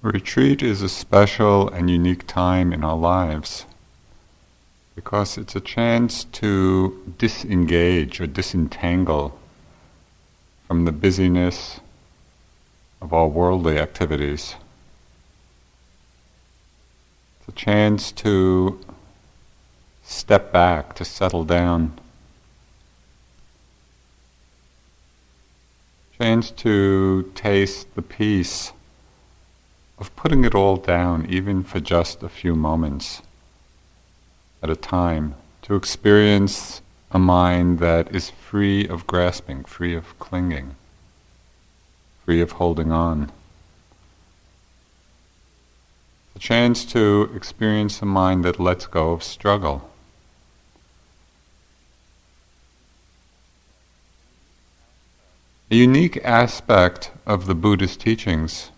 Retreat is a special and unique time in our lives because it's a chance to disengage or disentangle from the busyness of our worldly activities. It's a chance to step back, to settle down. Chance to taste the peace of putting it all down, even for just a few moments at a time, to experience a mind that is free of grasping, free of clinging, free of holding on. A chance to experience a mind that lets go of struggle. A unique aspect of the Buddhist teachings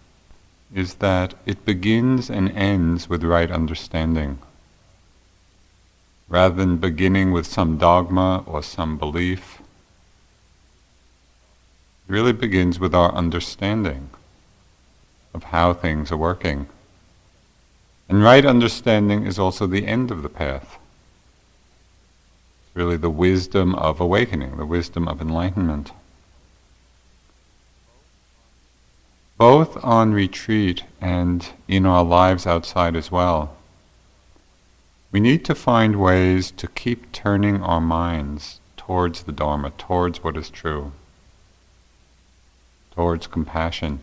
is that it begins and ends with right understanding. Rather than beginning with some dogma or some belief, it really begins with our understanding of how things are working. And right understanding is also the end of the path. It's really the wisdom of awakening, the wisdom of enlightenment. Both on retreat and in our lives outside as well. We need to find ways to keep turning our minds towards the Dharma, towards what is true, towards compassion.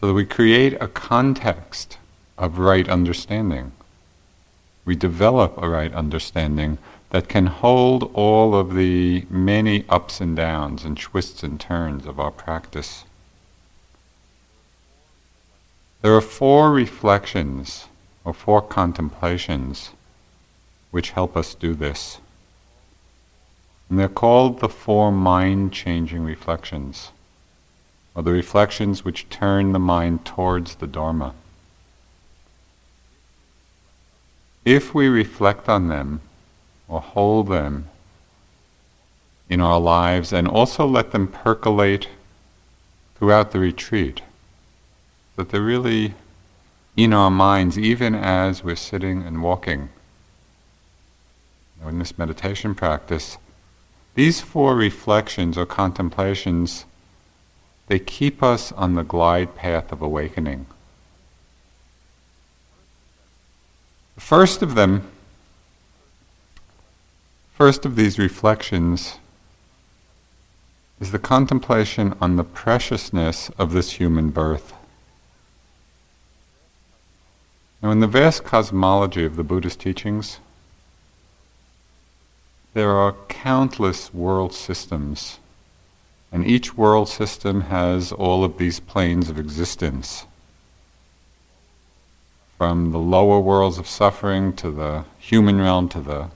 So that we create a context of right understanding. We develop a right understanding that can hold all of the many ups and downs and twists and turns of our practice. There are four reflections or four contemplations which help us do this. And they're called the four mind changing reflections, or the reflections which turn the mind towards the Dharma. If we reflect on them, or hold them in our lives and also let them percolate throughout the retreat. That they're really in our minds even as we're sitting and walking. in this meditation practice, these four reflections or contemplations, they keep us on the glide path of awakening. The first of them first of these reflections is the contemplation on the preciousness of this human birth. Now, in the vast cosmology of the Buddhist teachings, there are countless world systems, and each world system has all of these planes of existence. From the lower worlds of suffering to the human realm to the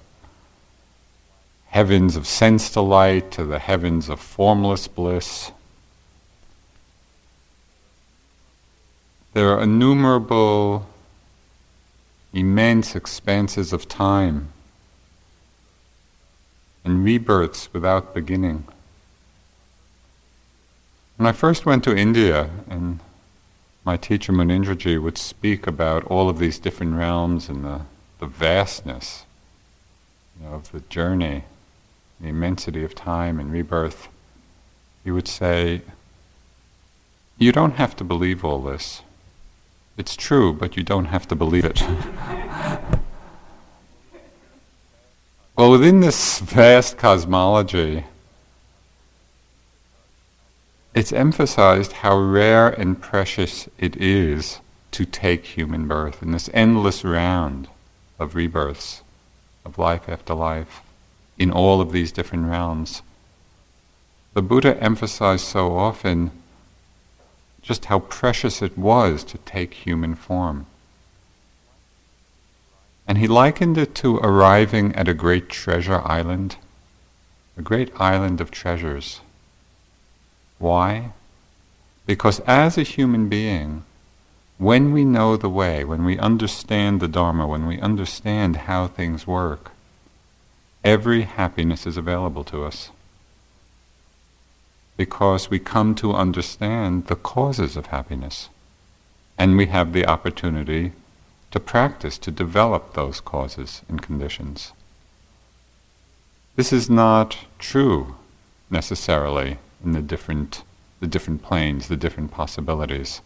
heavens of sense delight to the heavens of formless bliss. There are innumerable, immense expanses of time and rebirths without beginning. When I first went to India, and my teacher Munindraji would speak about all of these different realms and the, the vastness you know, of the journey the immensity of time and rebirth, he would say, You don't have to believe all this. It's true, but you don't have to believe it. well, within this vast cosmology, it's emphasized how rare and precious it is to take human birth in this endless round of rebirths, of life after life in all of these different realms. The Buddha emphasized so often just how precious it was to take human form. And he likened it to arriving at a great treasure island, a great island of treasures. Why? Because as a human being, when we know the way, when we understand the Dharma, when we understand how things work, Every happiness is available to us. because we come to understand the causes of happiness. And we have the opportunity to practice, to develop those causes and conditions. This is not true necessarily in the different, the different planes, the different possibilities.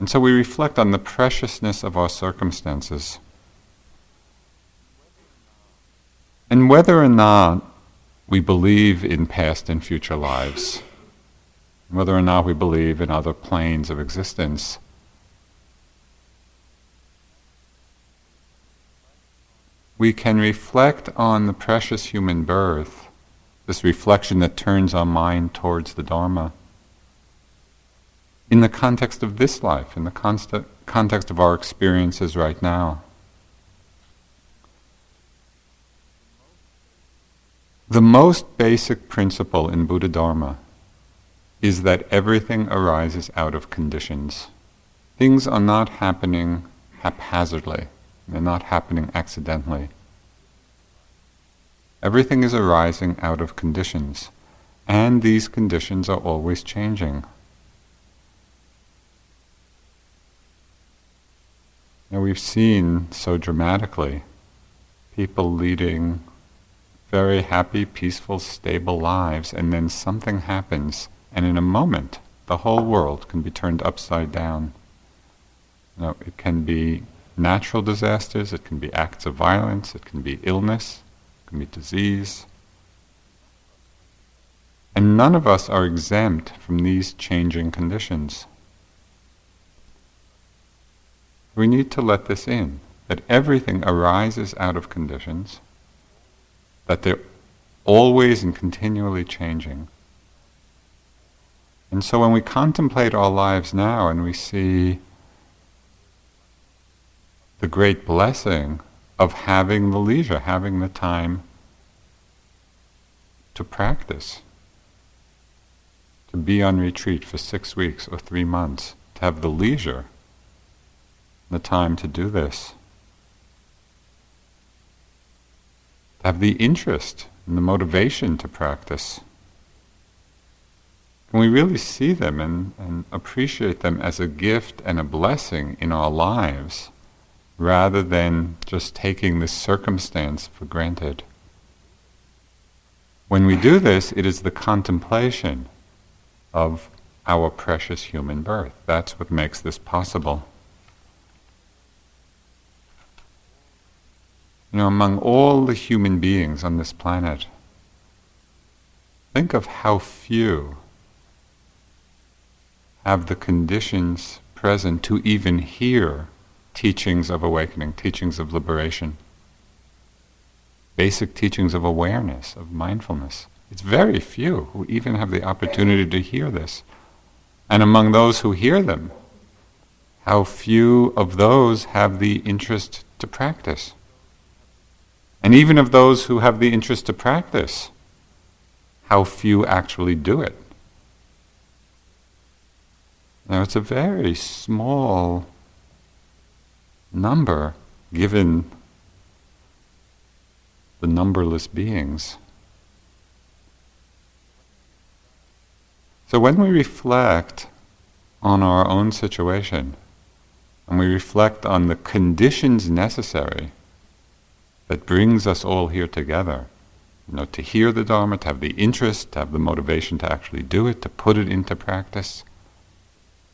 And so we reflect on the preciousness of our circumstances. And whether or not we believe in past and future lives, whether or not we believe in other planes of existence, we can reflect on the precious human birth, this reflection that turns our mind towards the Dharma, in the context of this life, in the const- context of our experiences right now. The most basic principle in Buddha Dharma is that everything arises out of conditions. Things are not happening haphazardly. They're not happening accidentally. Everything is arising out of conditions, and these conditions are always changing. Now we've seen so dramatically people leading very happy, peaceful, stable lives, and then something happens, and in a moment, the whole world can be turned upside down. You know, it can be natural disasters, it can be acts of violence, it can be illness, it can be disease. And none of us are exempt from these changing conditions. We need to let this in, that everything arises out of conditions, that they're always and continually changing. And so when we contemplate our lives now and we see the great blessing of having the leisure, having the time to practice, to be on retreat for six weeks or three months, to have the leisure, the time to do this, to have the interest and the motivation to practice. Can we really see them and, and appreciate them as a gift and a blessing in our lives? rather than just taking this circumstance for granted. When we do this, it is the contemplation of our precious human birth. That's what makes this possible. You know, among all the human beings on this planet, think of how few have the conditions present to even hear teachings of awakening, teachings of liberation, basic teachings of awareness, of mindfulness. It's very few who even have the opportunity to hear this. And among those who hear them, how few of those have the interest to practice. And even of those who have the interest to practice, how few actually do it. Now, it's a very small number given the numberless beings. So when we reflect on our own situation and we reflect on the conditions necessary that brings us all here together, you know, to hear the Dharma, to have the interest, to have the motivation to actually do it, to put it into practice.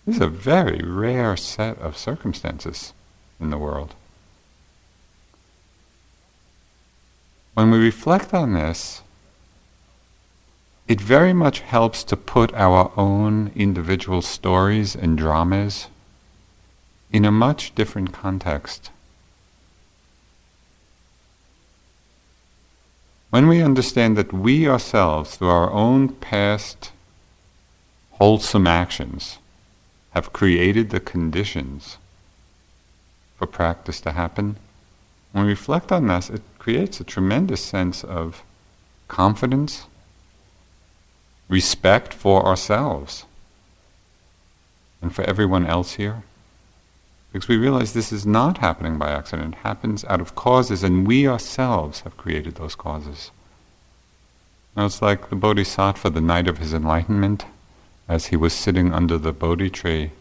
This is a very rare set of circumstances in the world. When we reflect on this, it very much helps to put our own individual stories and dramas in a much different context. When we understand that we ourselves, through our own past wholesome actions, have created the conditions for practice to happen, when we reflect on this, it creates a tremendous sense of confidence, respect for ourselves and for everyone else here. Because we realize this is not happening by accident, it happens out of causes, and we ourselves have created those causes. Now it's like the Bodhisattva the night of his enlightenment, as he was sitting under the Bodhi tree,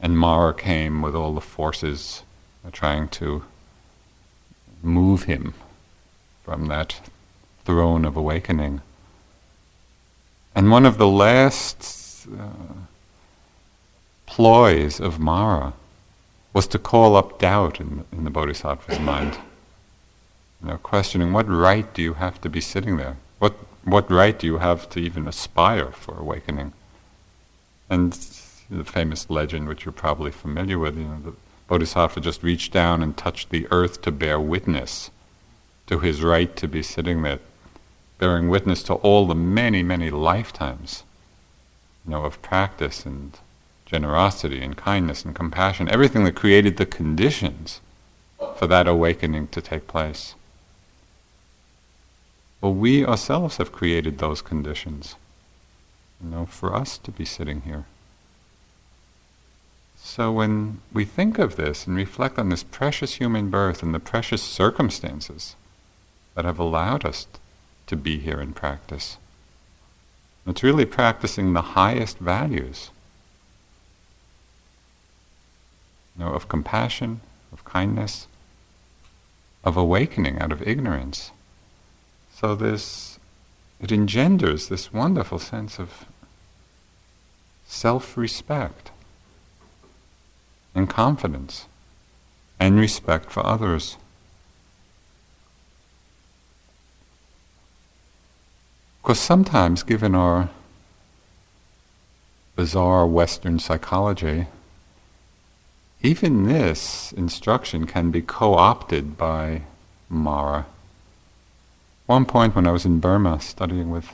and Mara came with all the forces uh, trying to move him from that throne of awakening. And one of the last uh, ploys of Mara was to call up doubt in, in the Bodhisattva's mind. You know, questioning what right do you have to be sitting there? What what right do you have to even aspire for awakening? And the famous legend, which you're probably familiar with, you know, the Bodhisattva just reached down and touched the earth to bear witness to his right to be sitting there, bearing witness to all the many, many lifetimes, you know, of practice and generosity and kindness and compassion, everything that created the conditions for that awakening to take place. Well, we ourselves have created those conditions, you know, for us to be sitting here. So when we think of this and reflect on this precious human birth and the precious circumstances that have allowed us to be here in practice, it's really practicing the highest values know, of compassion, of kindness, of awakening out of ignorance. So this it engenders this wonderful sense of self-respect and confidence and respect for others. Because sometimes, given our bizarre Western psychology, even this instruction can be co opted by Mara. One point when I was in Burma studying with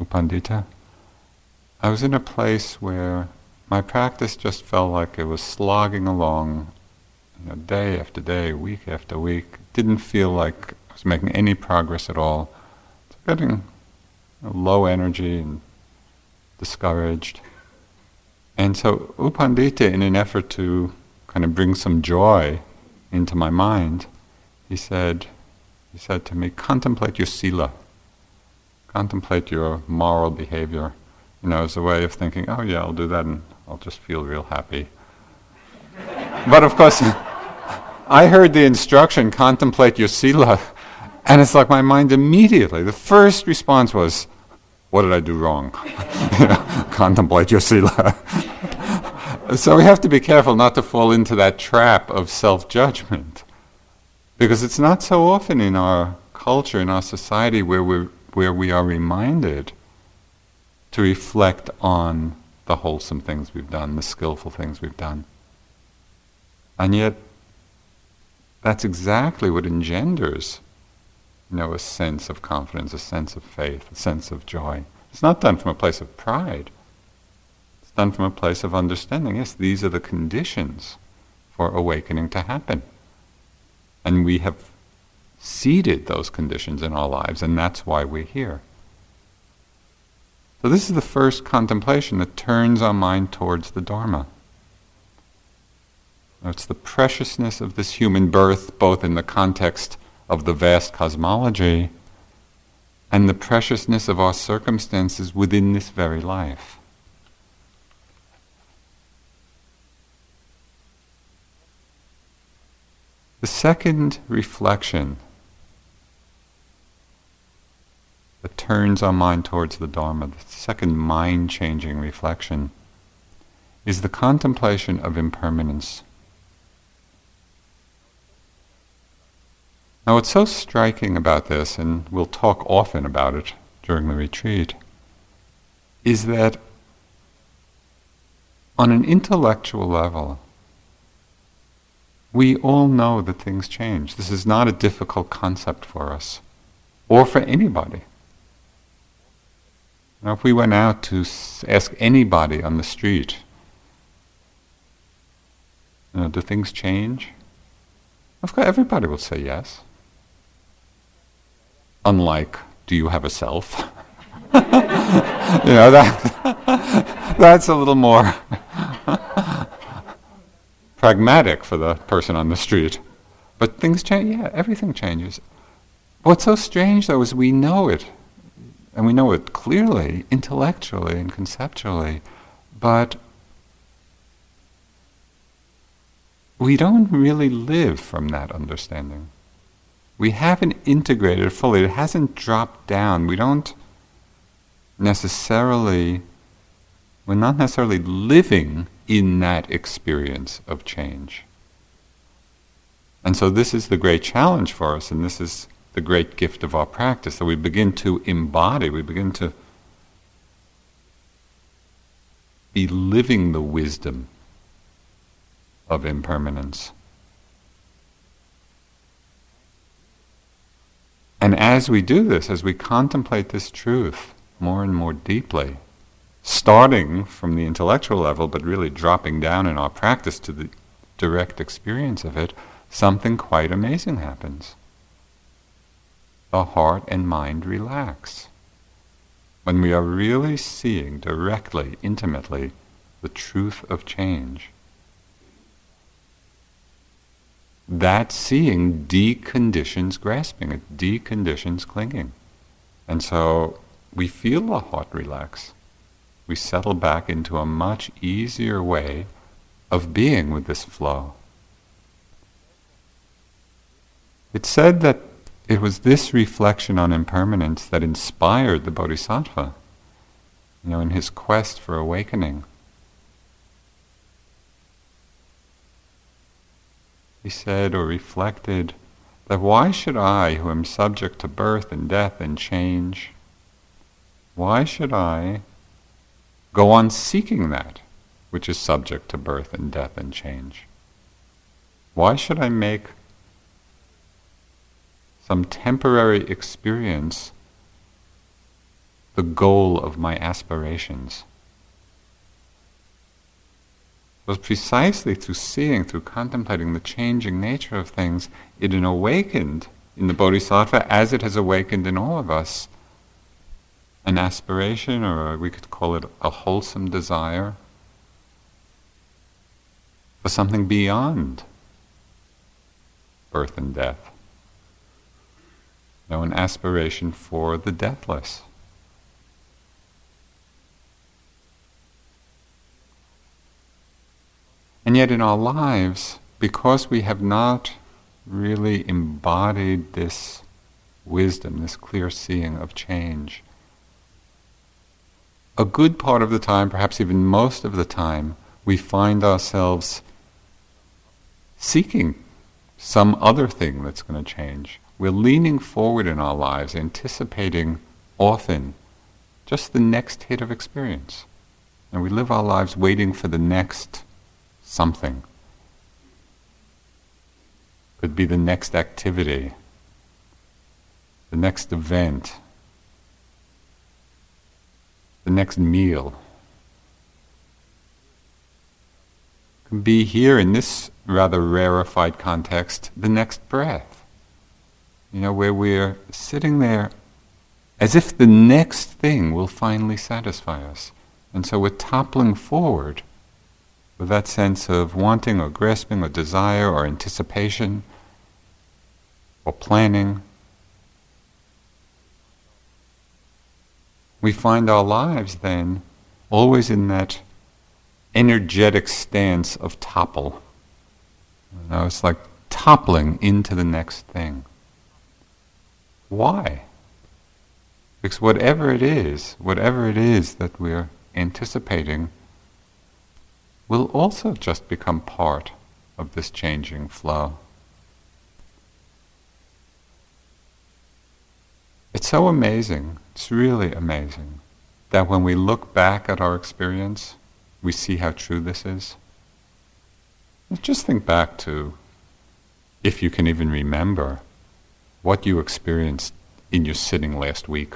U Pandita, I was in a place where my practice just felt like it was slogging along you know, day after day, week after week. It Didn't feel like I was making any progress at all. Getting you know, low energy and discouraged. And so U Pandita, in an effort to kind of bring some joy into my mind, he said, he said to me, contemplate your sila, contemplate your moral behavior. You know, as a way of thinking, oh yeah, I'll do that and I'll just feel real happy. but of course, I heard the instruction, contemplate your sila, and it's like my mind immediately, the first response was, what did I do wrong? contemplate your sila. So we have to be careful not to fall into that trap of self-judgment. Because it's not so often in our culture, in our society, where, we where we are reminded to reflect on the wholesome things we've done, the skillful things we've done. And yet, that's exactly what engenders, you know, a sense of confidence, a sense of faith, a sense of joy. It's not done from a place of pride. Done from a place of understanding. Yes, these are the conditions for awakening to happen. And we have seeded those conditions in our lives, and that's why we're here. So, this is the first contemplation that turns our mind towards the Dharma. It's the preciousness of this human birth, both in the context of the vast cosmology and the preciousness of our circumstances within this very life. The second reflection that turns our mind towards the Dharma, the second mind changing reflection, is the contemplation of impermanence. Now, what's so striking about this, and we'll talk often about it during the retreat, is that on an intellectual level, we all know that things change. This is not a difficult concept for us, or for anybody. Now, if we went out to ask anybody on the street, you know, do things change? Of course, everybody will say yes. Unlike, do you have a self? you know, that, that's a little more pragmatic for the person on the street. But things change, yeah, everything changes. What's so strange though is we know it and we know it clearly, intellectually and conceptually, but we don't really live from that understanding. We haven't integrated fully, it hasn't dropped down. We don't necessarily, we're not necessarily living in that experience of change. And so, this is the great challenge for us, and this is the great gift of our practice that we begin to embody, we begin to be living the wisdom of impermanence. And as we do this, as we contemplate this truth more and more deeply, starting from the intellectual level, but really dropping down in our practice to the direct experience of it, something quite amazing happens. The heart and mind relax. When we are really seeing directly, intimately, the truth of change, that seeing deconditions grasping, it deconditions clinging. And so we feel the heart relax. We settle back into a much easier way of being with this flow. It's said that it was this reflection on impermanence that inspired the Bodhisattva, you know, in his quest for awakening. he said or reflected that why should I, who am subject to birth and death and change, why should I go on seeking that which is subject to birth and death and change? Why should I make some temporary experience the goal of my aspirations? was precisely through seeing, through contemplating the changing nature of things, it awakened in the Bodhisattva, as it has awakened in all of us, an aspiration, or we could call it a wholesome desire, for something beyond birth and death. Know, an aspiration for the deathless. And yet, in our lives, because we have not really embodied this wisdom, this clear seeing of change, a good part of the time, perhaps even most of the time, we find ourselves seeking some other thing that's going to change. We're leaning forward in our lives, anticipating often just the next hit of experience. And we live our lives waiting for the next something. Could be the next activity, the next event, the next meal. Could be here in this rather rarefied context, the next breath. You know, where we're sitting there as if the next thing will finally satisfy us. And so we're toppling forward with that sense of wanting or grasping or desire or anticipation or planning, we find our lives then always in that energetic stance of topple. You know, it's like toppling into the next thing. Why? Because whatever it is, whatever it is that we're anticipating, will also just become part of this changing flow. It's so amazing, it's really amazing, that when we look back at our experience, we see how true this is. Just think back to, if you can even remember, what you experienced in your sitting last week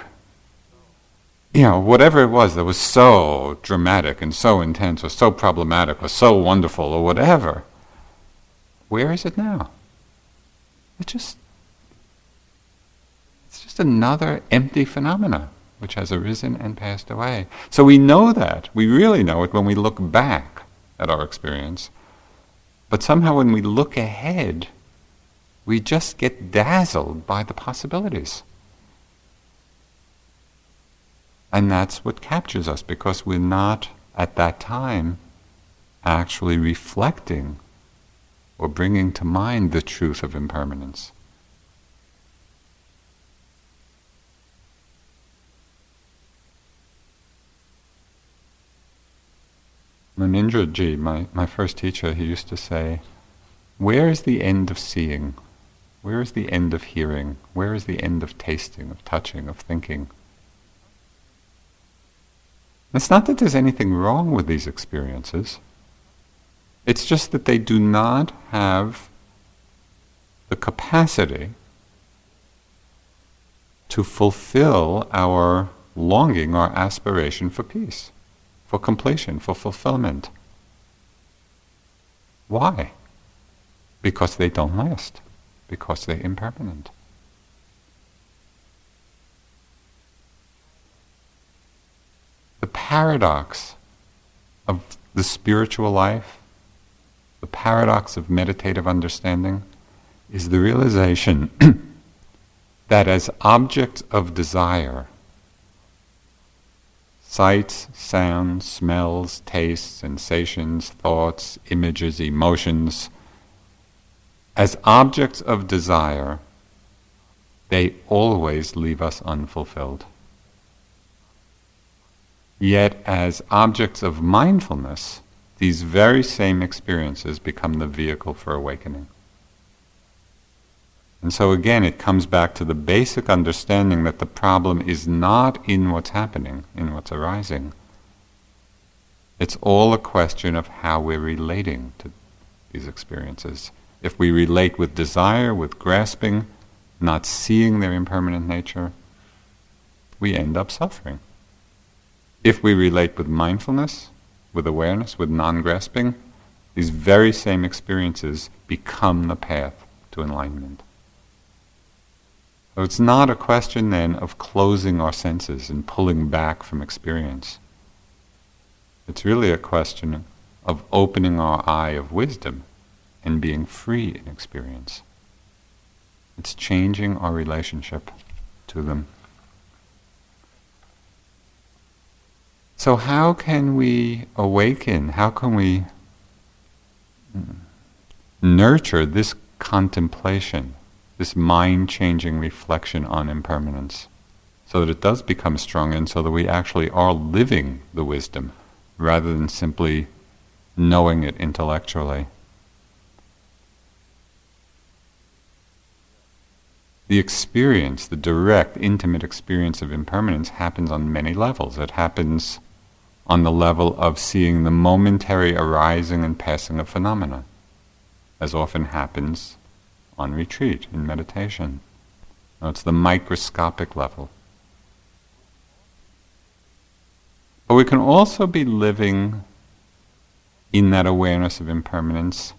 you know, whatever it was that was so dramatic and so intense or so problematic or so wonderful or whatever, where is it now? It just just another empty phenomena which has arisen and passed away. So we know that. We really know it when we look back at our experience. But somehow when we look ahead, we just get dazzled by the possibilities. And that's what captures us because we're not at that time actually reflecting or bringing to mind the truth of impermanence. Munindraji, my, my first teacher, he used to say, Where is the end of seeing? Where is the end of hearing? Where is the end of tasting, of touching, of thinking? It's not that there's anything wrong with these experiences. It's just that they do not have the capacity to fulfill our longing, our aspiration for peace, for completion, for fulfillment. Why? Because they don't last, because they're impermanent. The paradox of the spiritual life the paradox of meditative understanding is the realization that as objects of desire, sights, sounds, smells, tastes, sensations, thoughts, images, emotions, as objects of desire, they always leave us unfulfilled. Yet, as objects of mindfulness, these very same experiences become the vehicle for awakening. And so again, it comes back to the basic understanding that the problem is not in what's happening, in what's arising. It's all a question of how we're relating to these experiences. If we relate with desire, with grasping, not seeing their impermanent nature, we end up suffering. If we relate with mindfulness, with awareness, with non grasping, these very same experiences become the path to enlightenment. So it's not a question then of closing our senses and pulling back from experience. It's really a question of opening our eye of wisdom and being free in experience. It's changing our relationship to them. So, how can we awaken? How can we hmm, nurture this contemplation, this mind changing reflection on impermanence, so that it does become strong and so that we actually are living the wisdom rather than simply knowing it intellectually? the experience, the direct, intimate experience of impermanence happens on many levels. It happens on the level of seeing the momentary arising and passing of phenomena, as often happens on retreat in meditation. Now, it's the microscopic level. But we can also be living in that awareness of impermanence,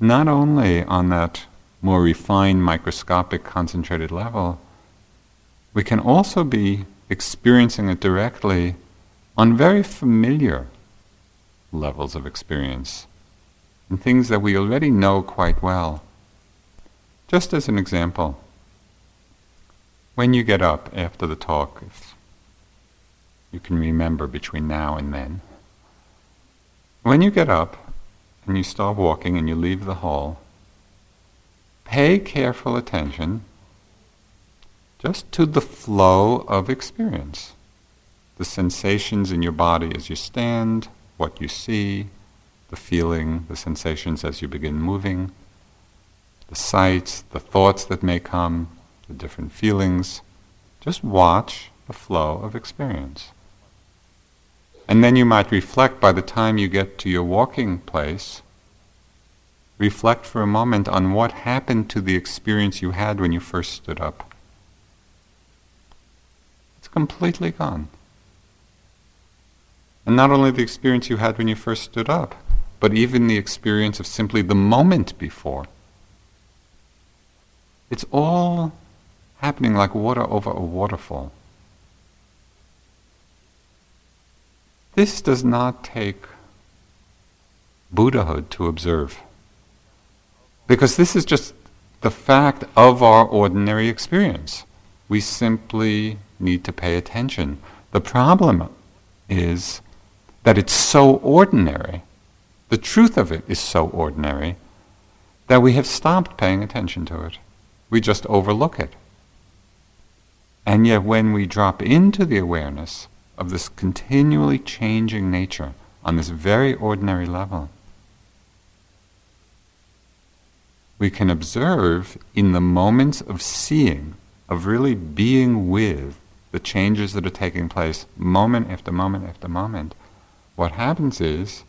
not only on that more refined, microscopic, concentrated level, we can also be experiencing it directly on very familiar levels of experience and things that we already know quite well. Just as an example, when you get up after the talk, if you can remember between now and then, when you get up and you start walking and you leave the hall, pay careful attention just to the flow of experience the sensations in your body as you stand, what you see, the feeling, the sensations as you begin moving, the sights, the thoughts that may come, the different feelings. Just watch the flow of experience. And then you might reflect by the time you get to your walking place, reflect for a moment on what happened to the experience you had when you first stood up. It's completely gone. And not only the experience you had when you first stood up, but even the experience of simply the moment before. It's all happening like water over a waterfall. This does not take Buddhahood to observe. Because this is just the fact of our ordinary experience. We simply need to pay attention The problem is that it's so ordinary, the truth of it is so ordinary, that we have stopped paying attention to it. We just overlook it. And yet, when we drop into the awareness of this continually changing nature on this very ordinary level, we can observe in the moments of seeing, of really being with the changes that are taking place moment after moment after moment, what happens is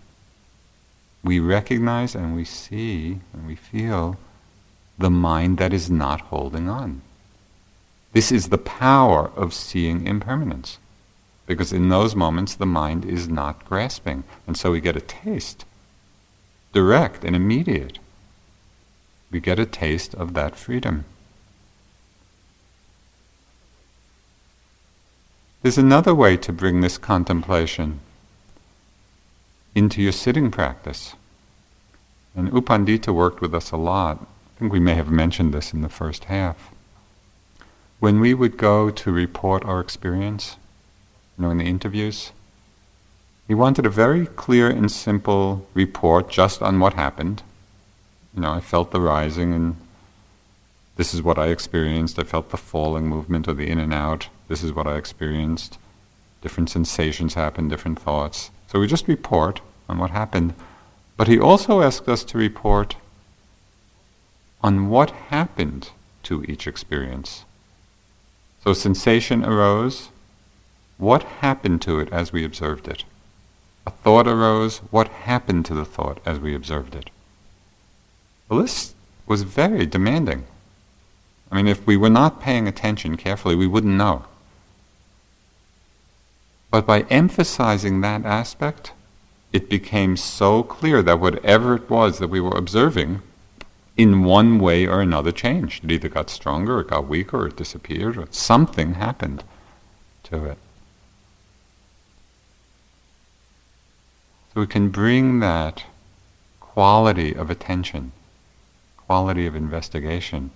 we recognize and we see and we feel the mind that is not holding on. This is the power of seeing impermanence. Because in those moments the mind is not grasping. And so we get a taste, direct and immediate. We get a taste of that freedom. There's another way to bring this contemplation into your sitting practice. And U Pandita worked with us a lot. I think we may have mentioned this in the first half. When we would go to report our experience, you know, in the interviews, he wanted a very clear and simple report just on what happened. You know, I felt the rising and this is what I experienced. I felt the falling movement of the in and out. This is what I experienced. Different sensations happened, different thoughts. So we just report on what happened. But he also asked us to report on what happened to each experience. So sensation arose. What happened to it as we observed it? A thought arose. What happened to the thought as we observed it? Well, this was very demanding. I mean, if we were not paying attention carefully, we wouldn't know. But by emphasizing that aspect, it became so clear that whatever it was that we were observing, in one way or another changed. It either got stronger, it got weaker, or it disappeared, or something happened to it. So we can bring that quality of attention, quality of investigation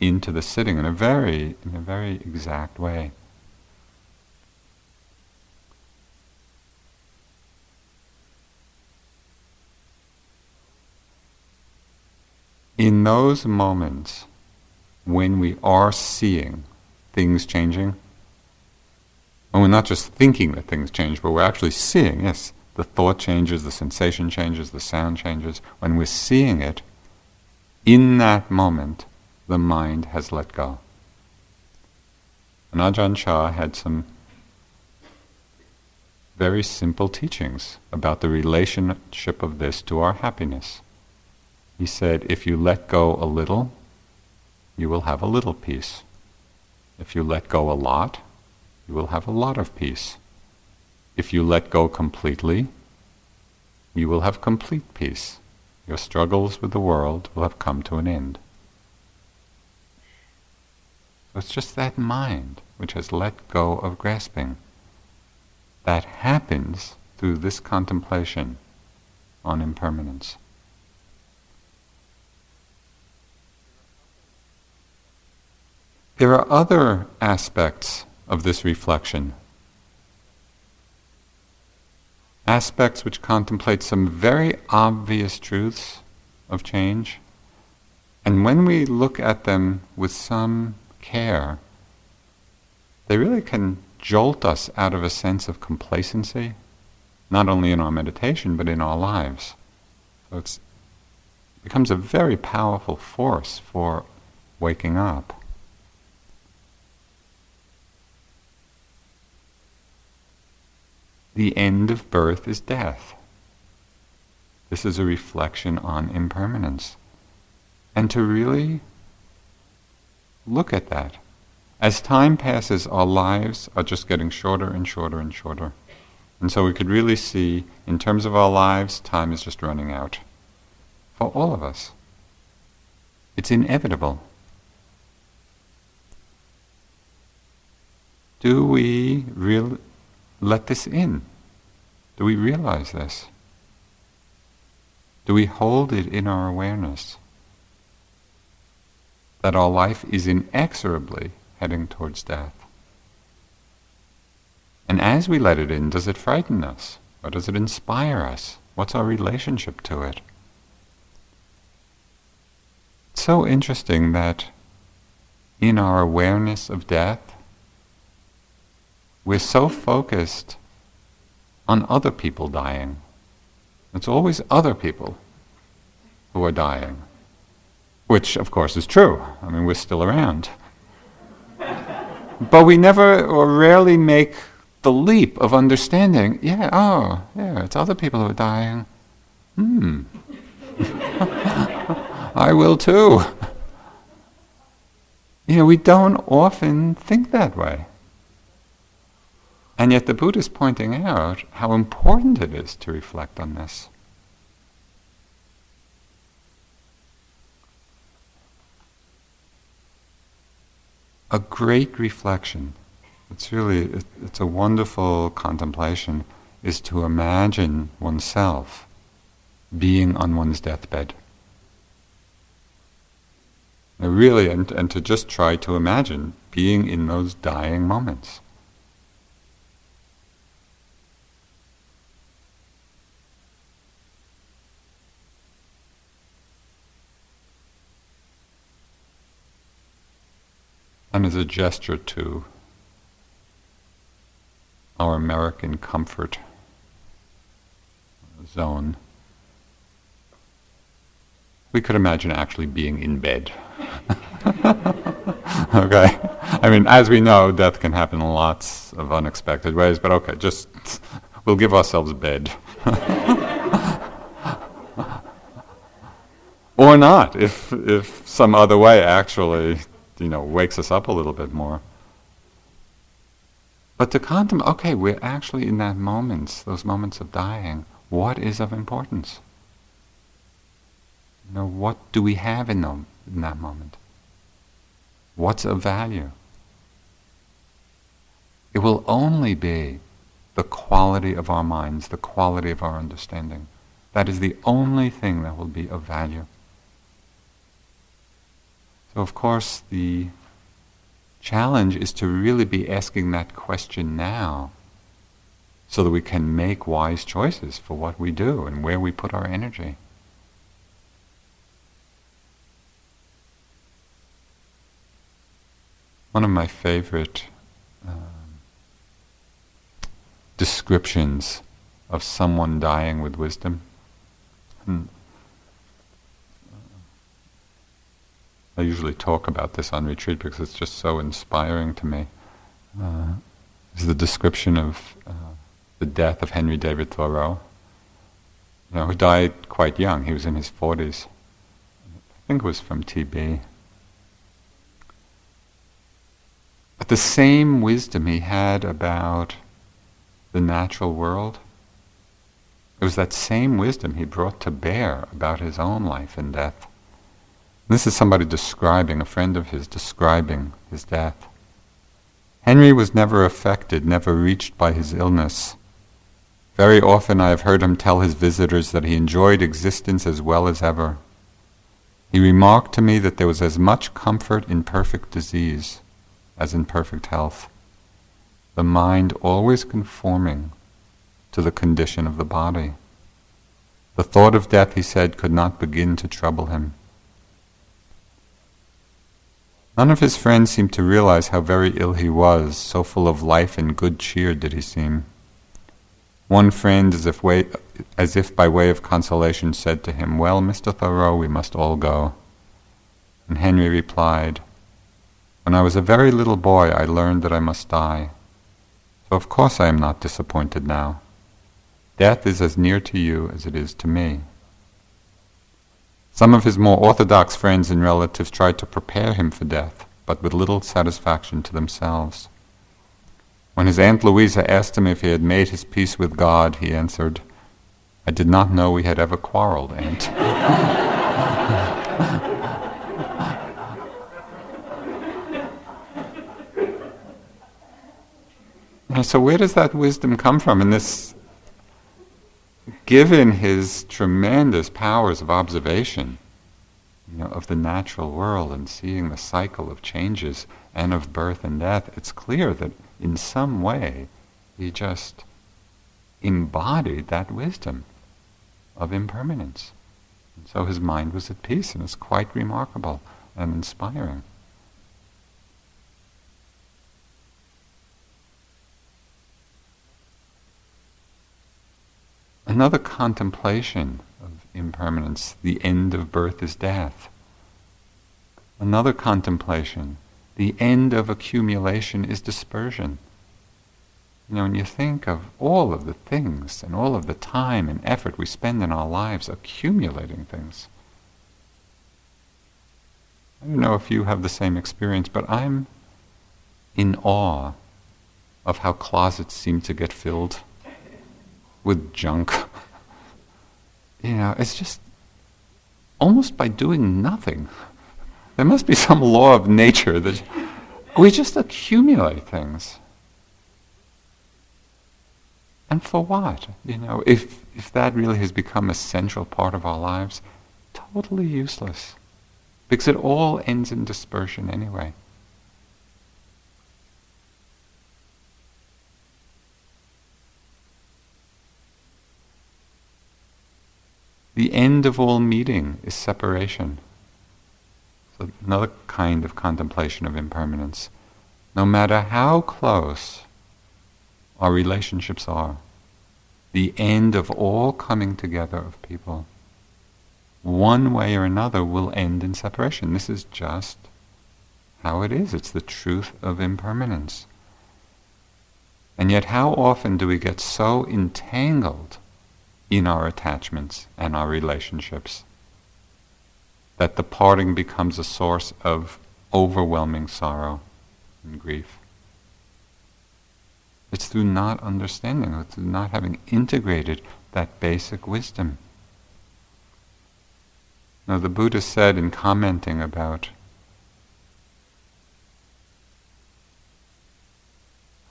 into the sitting in a very, in a very exact way. In those moments when we are seeing things changing, and we're not just thinking that things change, but we're actually seeing, yes, the thought changes, the sensation changes, the sound changes, when we're seeing it, in that moment, the mind has let go. And Ajahn Chah had some very simple teachings about the relationship of this to our happiness. He said, if you let go a little, you will have a little peace. If you let go a lot, you will have a lot of peace. If you let go completely, you will have complete peace. Your struggles with the world will have come to an end. So it's just that mind which has let go of grasping. That happens through this contemplation on impermanence. There are other aspects of this reflection, aspects which contemplate some very obvious truths of change, and when we look at them with some care, they really can jolt us out of a sense of complacency, not only in our meditation, but in our lives. So it becomes a very powerful force for waking up. The end of birth is death. This is a reflection on impermanence. And to really look at that. As time passes, our lives are just getting shorter and shorter and shorter. And so we could really see, in terms of our lives, time is just running out. For all of us. It's inevitable. Do we really let this in? Do we realize this? Do we hold it in our awareness that our life is inexorably heading towards death? And as we let it in, does it frighten us? Or does it inspire us? What's our relationship to it? It's so interesting that in our awareness of death, we're so focused on other people dying. It's always other people who are dying, which of course is true. I mean, we're still around. but we never or rarely make the leap of understanding yeah, oh, yeah, it's other people who are dying. Hmm. I will too. You know, we don't often think that way. And yet the Buddha is pointing out how important it is to reflect on this. A great reflection, it's really, it, it's a wonderful contemplation, is to imagine oneself being on one's deathbed. Really, and, and to just try to imagine being in those dying moments. And as a gesture to our American comfort zone, we could imagine actually being in bed. okay? I mean, as we know, death can happen in lots of unexpected ways, but okay, just we'll give ourselves bed. or not, if, if some other way actually you know, wakes us up a little bit more. But to contemplate, okay, we're actually in that moments, those moments of dying. What is of importance? You know, what do we have in them in that moment? What's of value? It will only be the quality of our minds, the quality of our understanding. That is the only thing that will be of value. So, of course, the challenge is to really be asking that question now so that we can make wise choices for what we do and where we put our energy. One of my favorite um, descriptions of someone dying with wisdom. And I usually talk about this on retreat because it's just so inspiring to me. Uh, is the description of uh, the death of Henry David Thoreau, you know, who died quite young. He was in his 40s. I think it was from TB. But the same wisdom he had about the natural world, it was that same wisdom he brought to bear about his own life and death. This is somebody describing, a friend of his describing his death. Henry was never affected, never reached by his illness. Very often I have heard him tell his visitors that he enjoyed existence as well as ever. He remarked to me that there was as much comfort in perfect disease as in perfect health, the mind always conforming to the condition of the body. The thought of death, he said, could not begin to trouble him. None of his friends seemed to realize how very ill he was, so full of life and good cheer did he seem. One friend, as if, way, as if by way of consolation, said to him, Well, Mr. Thoreau, we must all go. And Henry replied, When I was a very little boy, I learned that I must die. So of course I am not disappointed now. Death is as near to you as it is to me. Some of his more orthodox friends and relatives tried to prepare him for death, but with little satisfaction to themselves. When his Aunt Louisa asked him if he had made his peace with God, he answered, I did not know we had ever quarreled, Aunt. so where does that wisdom come from in this given his tremendous powers of observation you know, of the natural world and seeing the cycle of changes and of birth and death, it's clear that in some way he just embodied that wisdom of impermanence. And so his mind was at peace, and it's quite remarkable and inspiring. Another contemplation of impermanence, the end of birth is death. Another contemplation, the end of accumulation is dispersion. You know, when you think of all of the things and all of the time and effort we spend in our lives accumulating things, I don't know if you have the same experience, but I'm in awe of how closets seem to get filled with junk. you know, it's just almost by doing nothing. There must be some law of nature that we just accumulate things. And for what? You know, if, if that really has become a central part of our lives, totally useless. Because it all ends in dispersion anyway. The end of all meeting is separation. So another kind of contemplation of impermanence. No matter how close our relationships are. The end of all coming together of people, one way or another, will end in separation. This is just how it is. It's the truth of impermanence. And yet, how often do we get so entangled in our attachments and our relationships that the parting becomes a source of overwhelming sorrow and grief? It's through not understanding, it's through not having integrated that basic wisdom. Now, the Buddha said in commenting about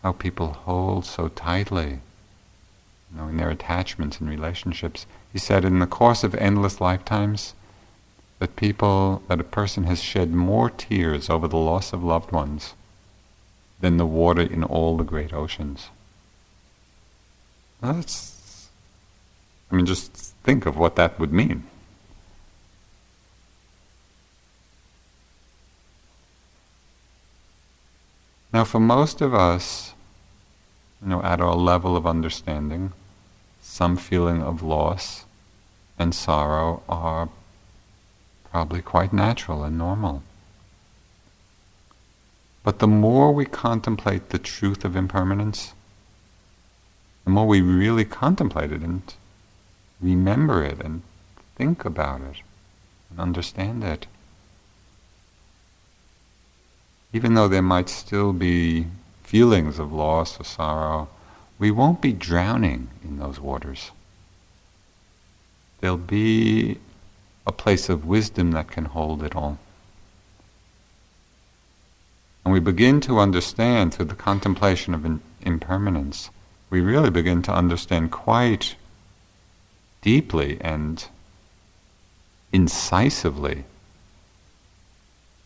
how people hold so tightly you know, in their attachments and relationships, he said in the course of endless lifetimes that people, that a person has shed more tears over the loss of loved ones than the water in all the great oceans. That's, I mean, just think of what that would mean. Now, for most of us, you know, at our level of understanding, some feeling of loss and sorrow are probably quite natural and normal. But the more we contemplate the truth of impermanence, the more we really contemplate it and remember it and think about it and understand it. Even though there might still be feelings of loss or sorrow, we won't be drowning in those waters. There'll be a place of wisdom that can hold it all. And we begin to understand through the contemplation of impermanence, we really begin to understand quite deeply and incisively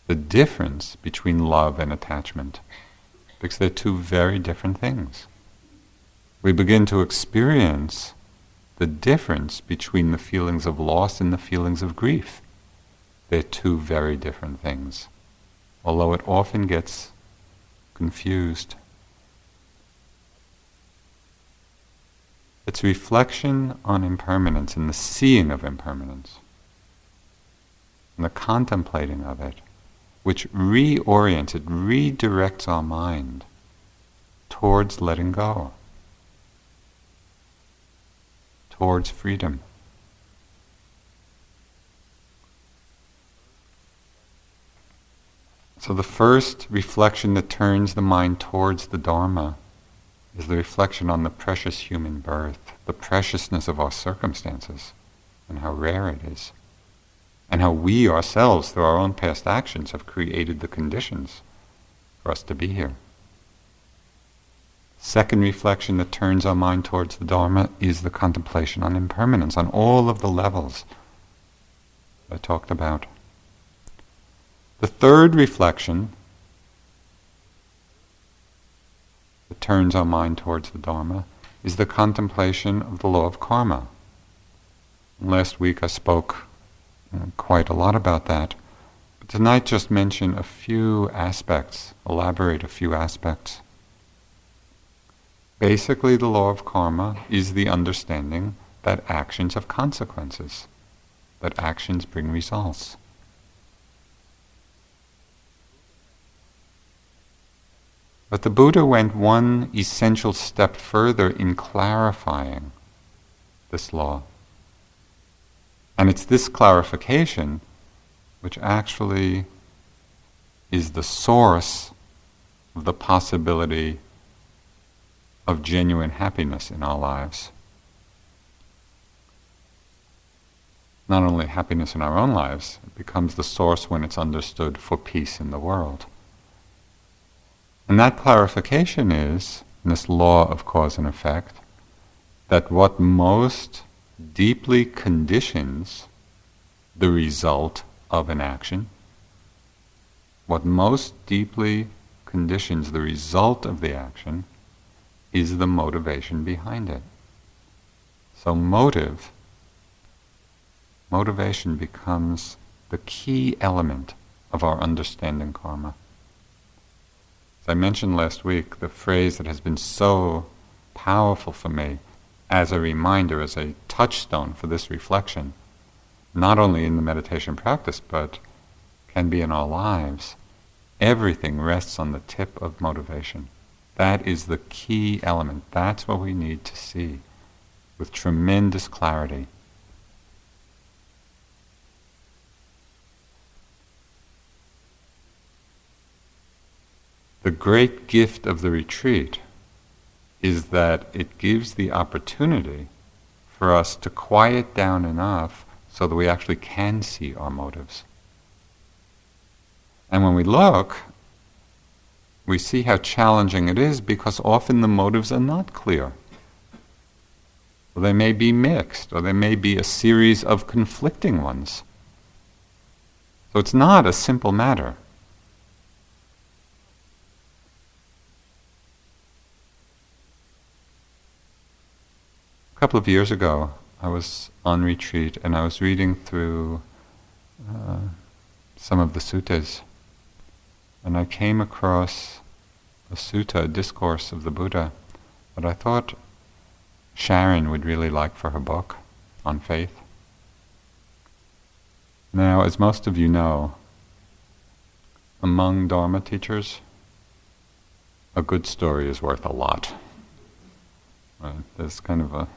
the difference between love and attachment, because they're two very different things. We begin to experience the difference between the feelings of loss and the feelings of grief. They're two very different things although it often gets confused. It's reflection on impermanence and the seeing of impermanence and the contemplating of it, which reorients, it redirects our mind towards letting go, towards freedom. So the first reflection that turns the mind towards the Dharma is the reflection on the precious human birth, the preciousness of our circumstances, and how rare it is, and how we ourselves, through our own past actions, have created the conditions for us to be here. Second reflection that turns our mind towards the Dharma is the contemplation on impermanence, on all of the levels I talked about. The third reflection that turns our mind towards the Dharma is the contemplation of the law of karma. Last week I spoke uh, quite a lot about that. But tonight just mention a few aspects, elaborate a few aspects. Basically, the law of karma is the understanding that actions have consequences, that actions bring results. But the Buddha went one essential step further in clarifying this law. And it's this clarification which actually is the source of the possibility of genuine happiness in our lives. Not only happiness in our own lives, it becomes the source when it's understood for peace in the world. And that clarification is, in this law of cause and effect, that what most deeply conditions the result of an action, what most deeply conditions the result of the action is the motivation behind it. So motive, motivation becomes the key element of our understanding karma. As I mentioned last week, the phrase that has been so powerful for me as a reminder, as a touchstone for this reflection, not only in the meditation practice, but can be in our lives. Everything rests on the tip of motivation. That is the key element. That's what we need to see with tremendous clarity. The great gift of the retreat is that it gives the opportunity for us to quiet down enough so that we actually can see our motives. And when we look, we see how challenging it is because often the motives are not clear. Or they may be mixed, or they may be a series of conflicting ones. So it's not a simple matter. A couple of years ago, I was on retreat and I was reading through uh, some of the suttas, and I came across a sutta, a discourse of the Buddha, that I thought Sharon would really like for her book on faith. Now, as most of you know, among Dharma teachers, a good story is worth a lot. Uh, there's kind of a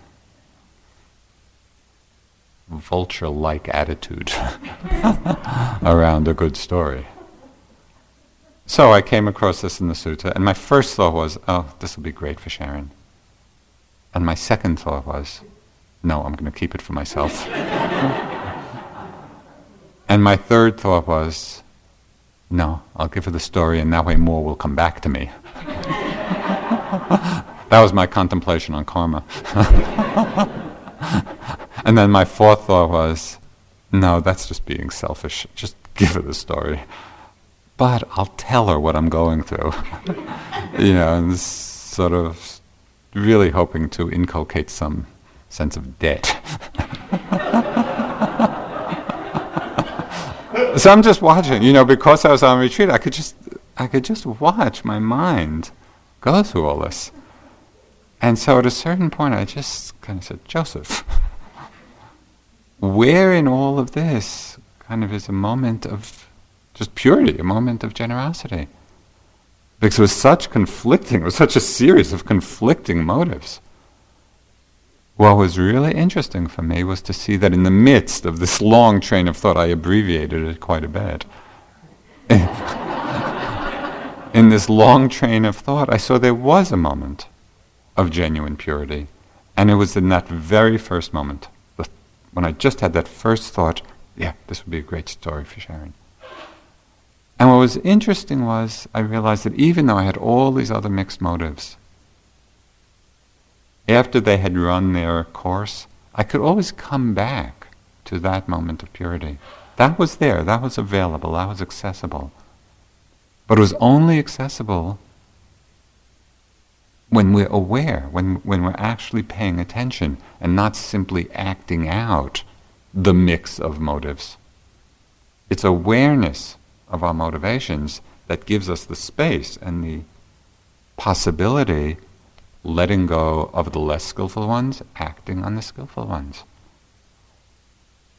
vulture like attitude around a good story. So I came across this in the sutta, and my first thought was, oh, this will be great for Sharon. And my second thought was, no, I'm going to keep it for myself. and my third thought was, no, I'll give her the story, and that way more will come back to me. that was my contemplation on karma. And then my fourth thought was, no, that's just being selfish. Just give her the story. But I'll tell her what I'm going through. you know, and sort of really hoping to inculcate some sense of debt. so I'm just watching, you know, because I was on retreat, I could just I could just watch my mind go through all this. And so at a certain point I just kind of said, Joseph, where in all of this kind of is a moment of just purity, a moment of generosity. Because it was such conflicting, it was such a series of conflicting motives. What was really interesting for me was to see that in the midst of this long train of thought, I abbreviated it quite a bit. in this long train of thought, I saw there was a moment of genuine purity. And it was in that very first moment when I just had that first thought, yeah, this would be a great story for Sharon. And what was interesting was I realized that even though I had all these other mixed motives, after they had run their course, I could always come back to that moment of purity. That was there, that was available, that was accessible. But it was only accessible when we're aware, when, when we're actually paying attention and not simply acting out the mix of motives. It's awareness of our motivations that gives us the space and the possibility letting go of the less skillful ones, acting on the skillful ones.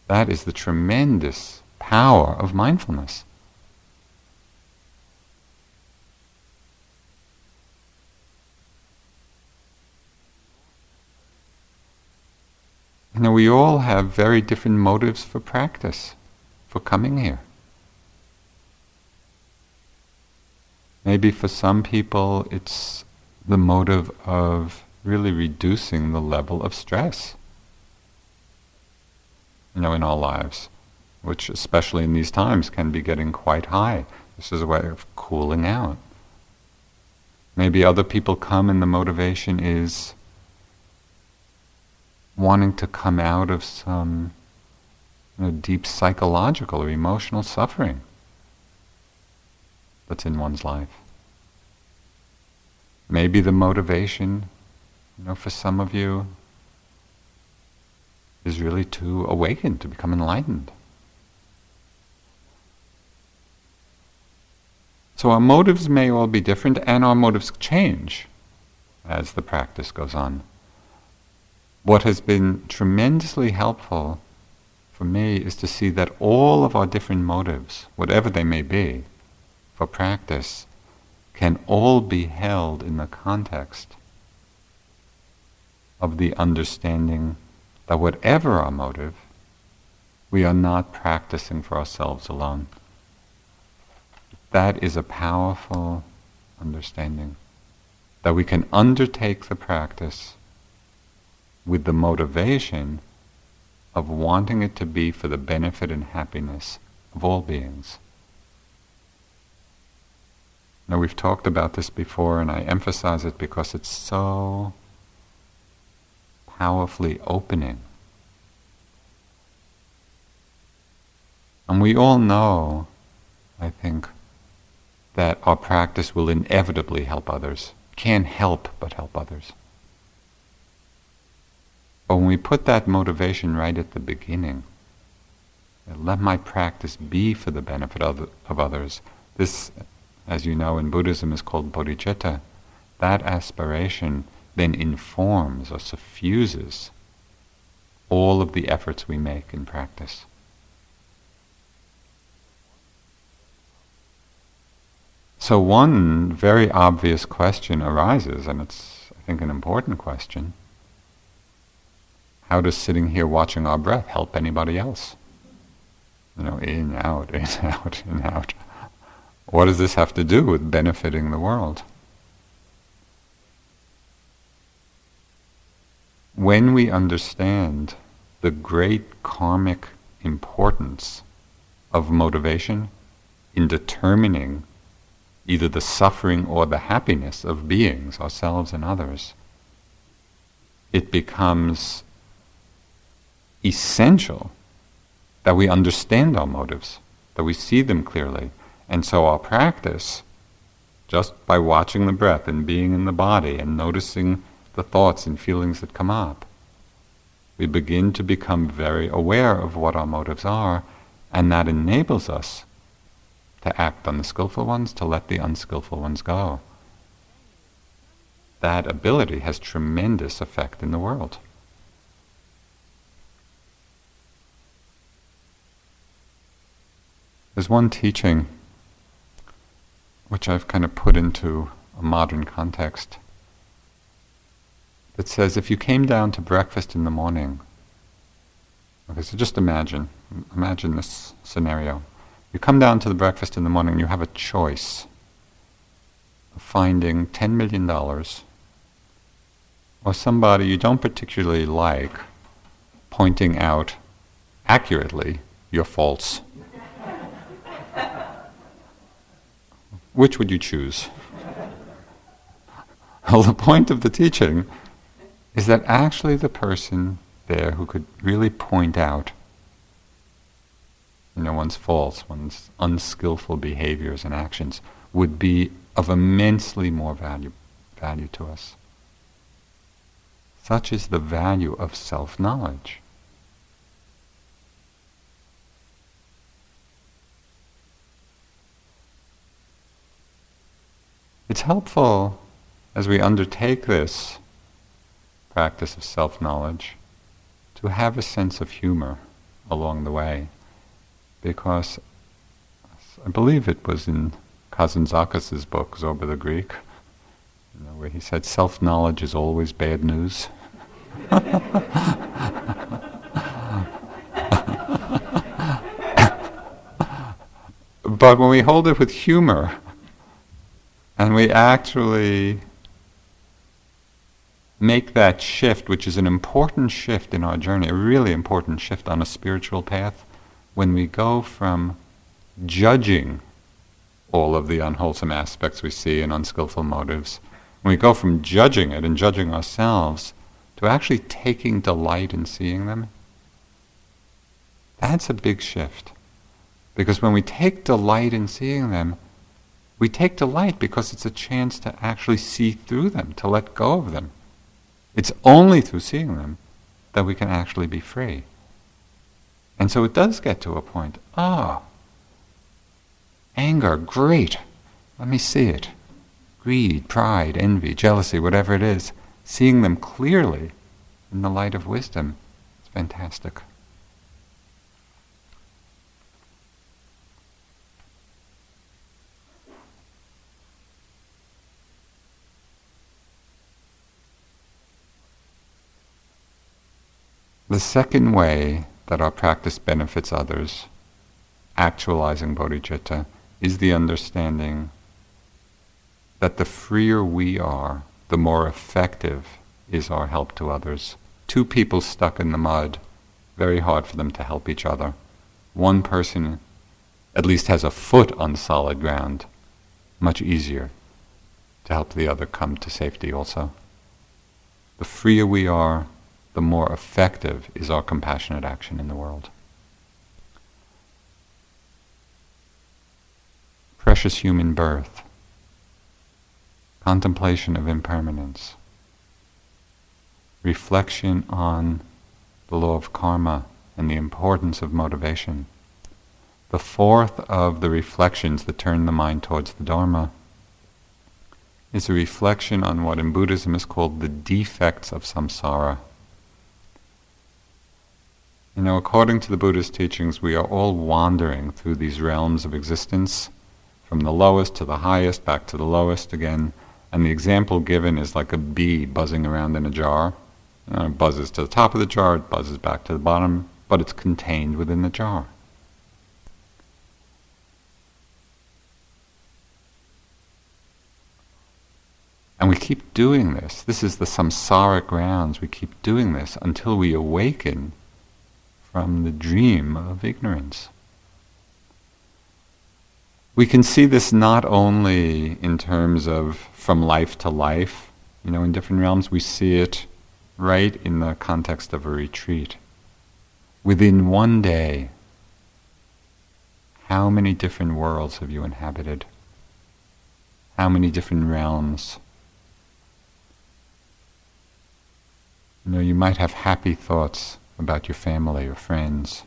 That is the tremendous power of mindfulness. Know, we all have very different motives for practice, for coming here. Maybe for some people it's the motive of really reducing the level of stress, you know, in our lives, which especially in these times can be getting quite high. This is a way of cooling out. Maybe other people come and the motivation is wanting to come out of some you know, deep psychological or emotional suffering that's in one's life. Maybe the motivation, you know, for some of you is really to awaken, to become enlightened. So our motives may all be different and our motives change as the practice goes on. What has been tremendously helpful for me is to see that all of our different motives, whatever they may be, for practice, can all be held in the context of the understanding that whatever our motive, we are not practicing for ourselves alone. That is a powerful understanding. That we can undertake the practice with the motivation of wanting it to be for the benefit and happiness of all beings. Now, we've talked about this before, and I emphasize it because it's so powerfully opening. And we all know, I think, that our practice will inevitably help others. Can't help but help others. But when we put that motivation right at the beginning, let my practice be for the benefit of, of others, this as you know in Buddhism is called bodhicitta, that aspiration then informs or suffuses all of the efforts we make in practice. So one very obvious question arises, and it's, I think, an important question. How does sitting here watching our breath help anybody else? You know, in, out, in, out, in, out. What does this have to do with benefiting the world? When we understand the great karmic importance of motivation in determining either the suffering or the happiness of beings, ourselves and others, it becomes essential that we understand our motives, that we see them clearly, and so our practice, just by watching the breath and being in the body and noticing the thoughts and feelings that come up, we begin to become very aware of what our motives are, and that enables us to act on the skillful ones, to let the unskillful ones go. That ability has tremendous effect in the world. There's one teaching which I've kind of put into a modern context, that says if you came down to breakfast in the morning, okay, so just imagine, imagine this scenario. You come down to the breakfast in the morning, you have a choice of finding $10 million or somebody you don't particularly like pointing out accurately your faults. Which would you choose? Well, the point of the teaching is that actually the person there who could really point out you know, one's faults, one's unskillful behaviors and actions would be of immensely more value, value to us. Such is the value of self It's helpful as we undertake this practice of self knowledge to have a sense of humor along the way because I believe it was in Kazantzakis' book, Zorba the Greek, you know, where he said self knowledge is always bad news. but when we hold it with humor, and we actually make that shift, which is an important shift in our journey, a really important shift on a spiritual path, when we go from judging all of the unwholesome aspects we see and unskillful motives, when we go from judging it and judging ourselves to actually taking delight in seeing them, that's a big shift. Because when we take delight in seeing them, we take delight because it's a chance to actually see through them, to let go of them. It's only through seeing them that we can actually be free. And so it does get to a point, ah, oh, anger, great, let me see it. Greed, pride, envy, jealousy, whatever it is, seeing them clearly in the light of wisdom, it's fantastic. The second way that our practice benefits others, actualizing bodhicitta, is the understanding that the freer we are, the more effective is our help to others. Two people stuck in the mud, very hard for them to help each other. One person at least has a foot on solid ground, much easier to help the other come to safety also. The freer we are, the more effective is our compassionate action in the world. Precious human birth, contemplation of impermanence, reflection on the law of karma and the importance of motivation. The fourth of the reflections that turn the mind towards the Dharma is a reflection on what in Buddhism is called the defects of samsara you know, according to the Buddhist teachings, we are all wandering through these realms of existence, from the lowest to the highest, back to the lowest again. And the example given is like a bee buzzing around in a jar. You know, it buzzes to the top of the jar, it buzzes back to the bottom, but it's contained within the jar. And we keep doing this. This is the samsaric rounds. We keep doing this until we awaken from the dream of ignorance. We can see this not only in terms of from life to life, you know, in different realms, we see it right in the context of a retreat. Within one day, how many different worlds have you inhabited? How many different realms? You know, you might have happy thoughts about your family or friends.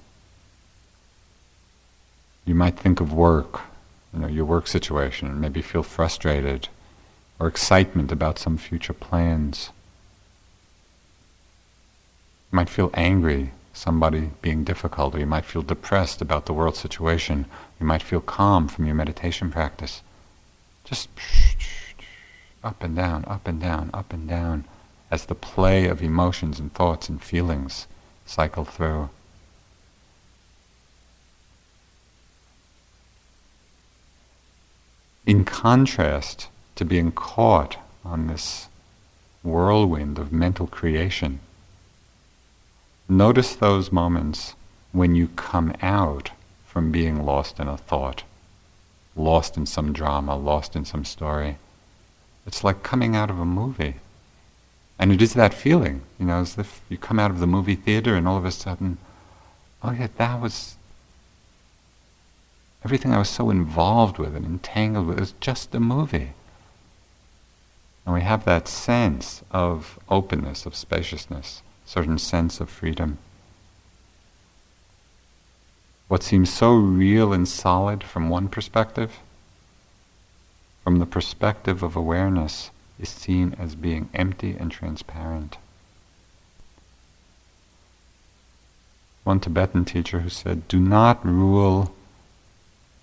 You might think of work, you know, your work situation, and maybe feel frustrated or excitement about some future plans. You might feel angry, somebody being difficult, or you might feel depressed about the world situation. You might feel calm from your meditation practice. Just up and down, up and down, up and down, as the play of emotions and thoughts and feelings cycle through. In contrast to being caught on this whirlwind of mental creation, notice those moments when you come out from being lost in a thought, lost in some drama, lost in some story. It's like coming out of a movie. And it is that feeling, you know, as if you come out of the movie theater and all of a sudden, oh yeah, that was everything I was so involved with and entangled with. It was just a movie. And we have that sense of openness, of spaciousness, certain sense of freedom. What seems so real and solid from one perspective, from the perspective of awareness, is seen as being empty and transparent. One Tibetan teacher who said, Do not rule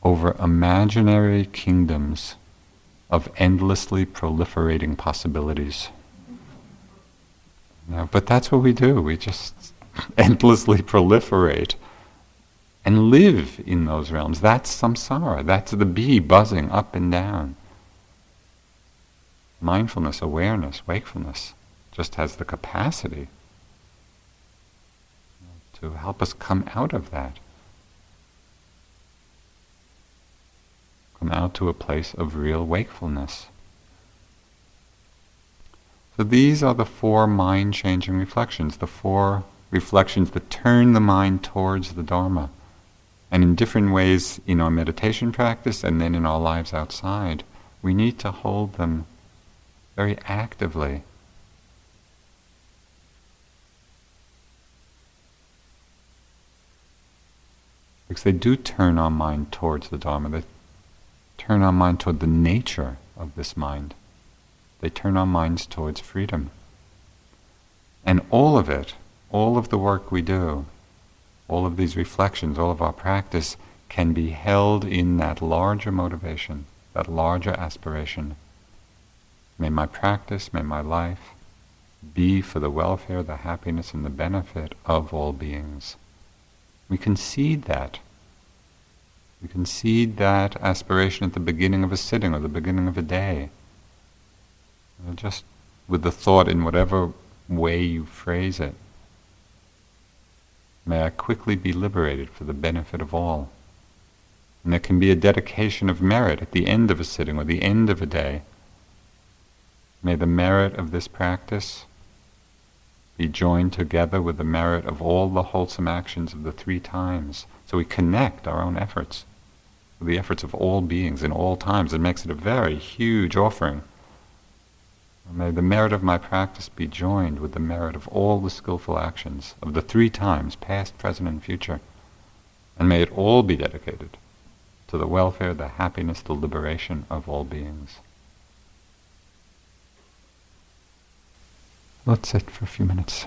over imaginary kingdoms of endlessly proliferating possibilities. But that's what we do. We just endlessly proliferate and live in those realms. That's samsara. That's the bee buzzing up and down. Mindfulness, awareness, wakefulness just has the capacity to help us come out of that. Come out to a place of real wakefulness. So these are the four mind changing reflections, the four reflections that turn the mind towards the Dharma. And in different ways in our meditation practice and then in our lives outside, we need to hold them very actively. Because they do turn our mind towards the Dharma. They turn our mind toward the nature of this mind. They turn our minds towards freedom. And all of it, all of the work we do, all of these reflections, all of our practice can be held in that larger motivation, that larger aspiration. May my practice, may my life be for the welfare, the happiness, and the benefit of all beings. We concede that. We concede that aspiration at the beginning of a sitting or the beginning of a day. Uh, just with the thought in whatever way you phrase it. May I quickly be liberated for the benefit of all. And there can be a dedication of merit at the end of a sitting or the end of a day. May the merit of this practice be joined together with the merit of all the wholesome actions of the three times. So we connect our own efforts with the efforts of all beings in all times. It makes it a very huge offering. May the merit of my practice be joined with the merit of all the skillful actions of the three times, past, present, and future. And may it all be dedicated to the welfare, the happiness, the liberation of all beings. Let's sit for a few minutes.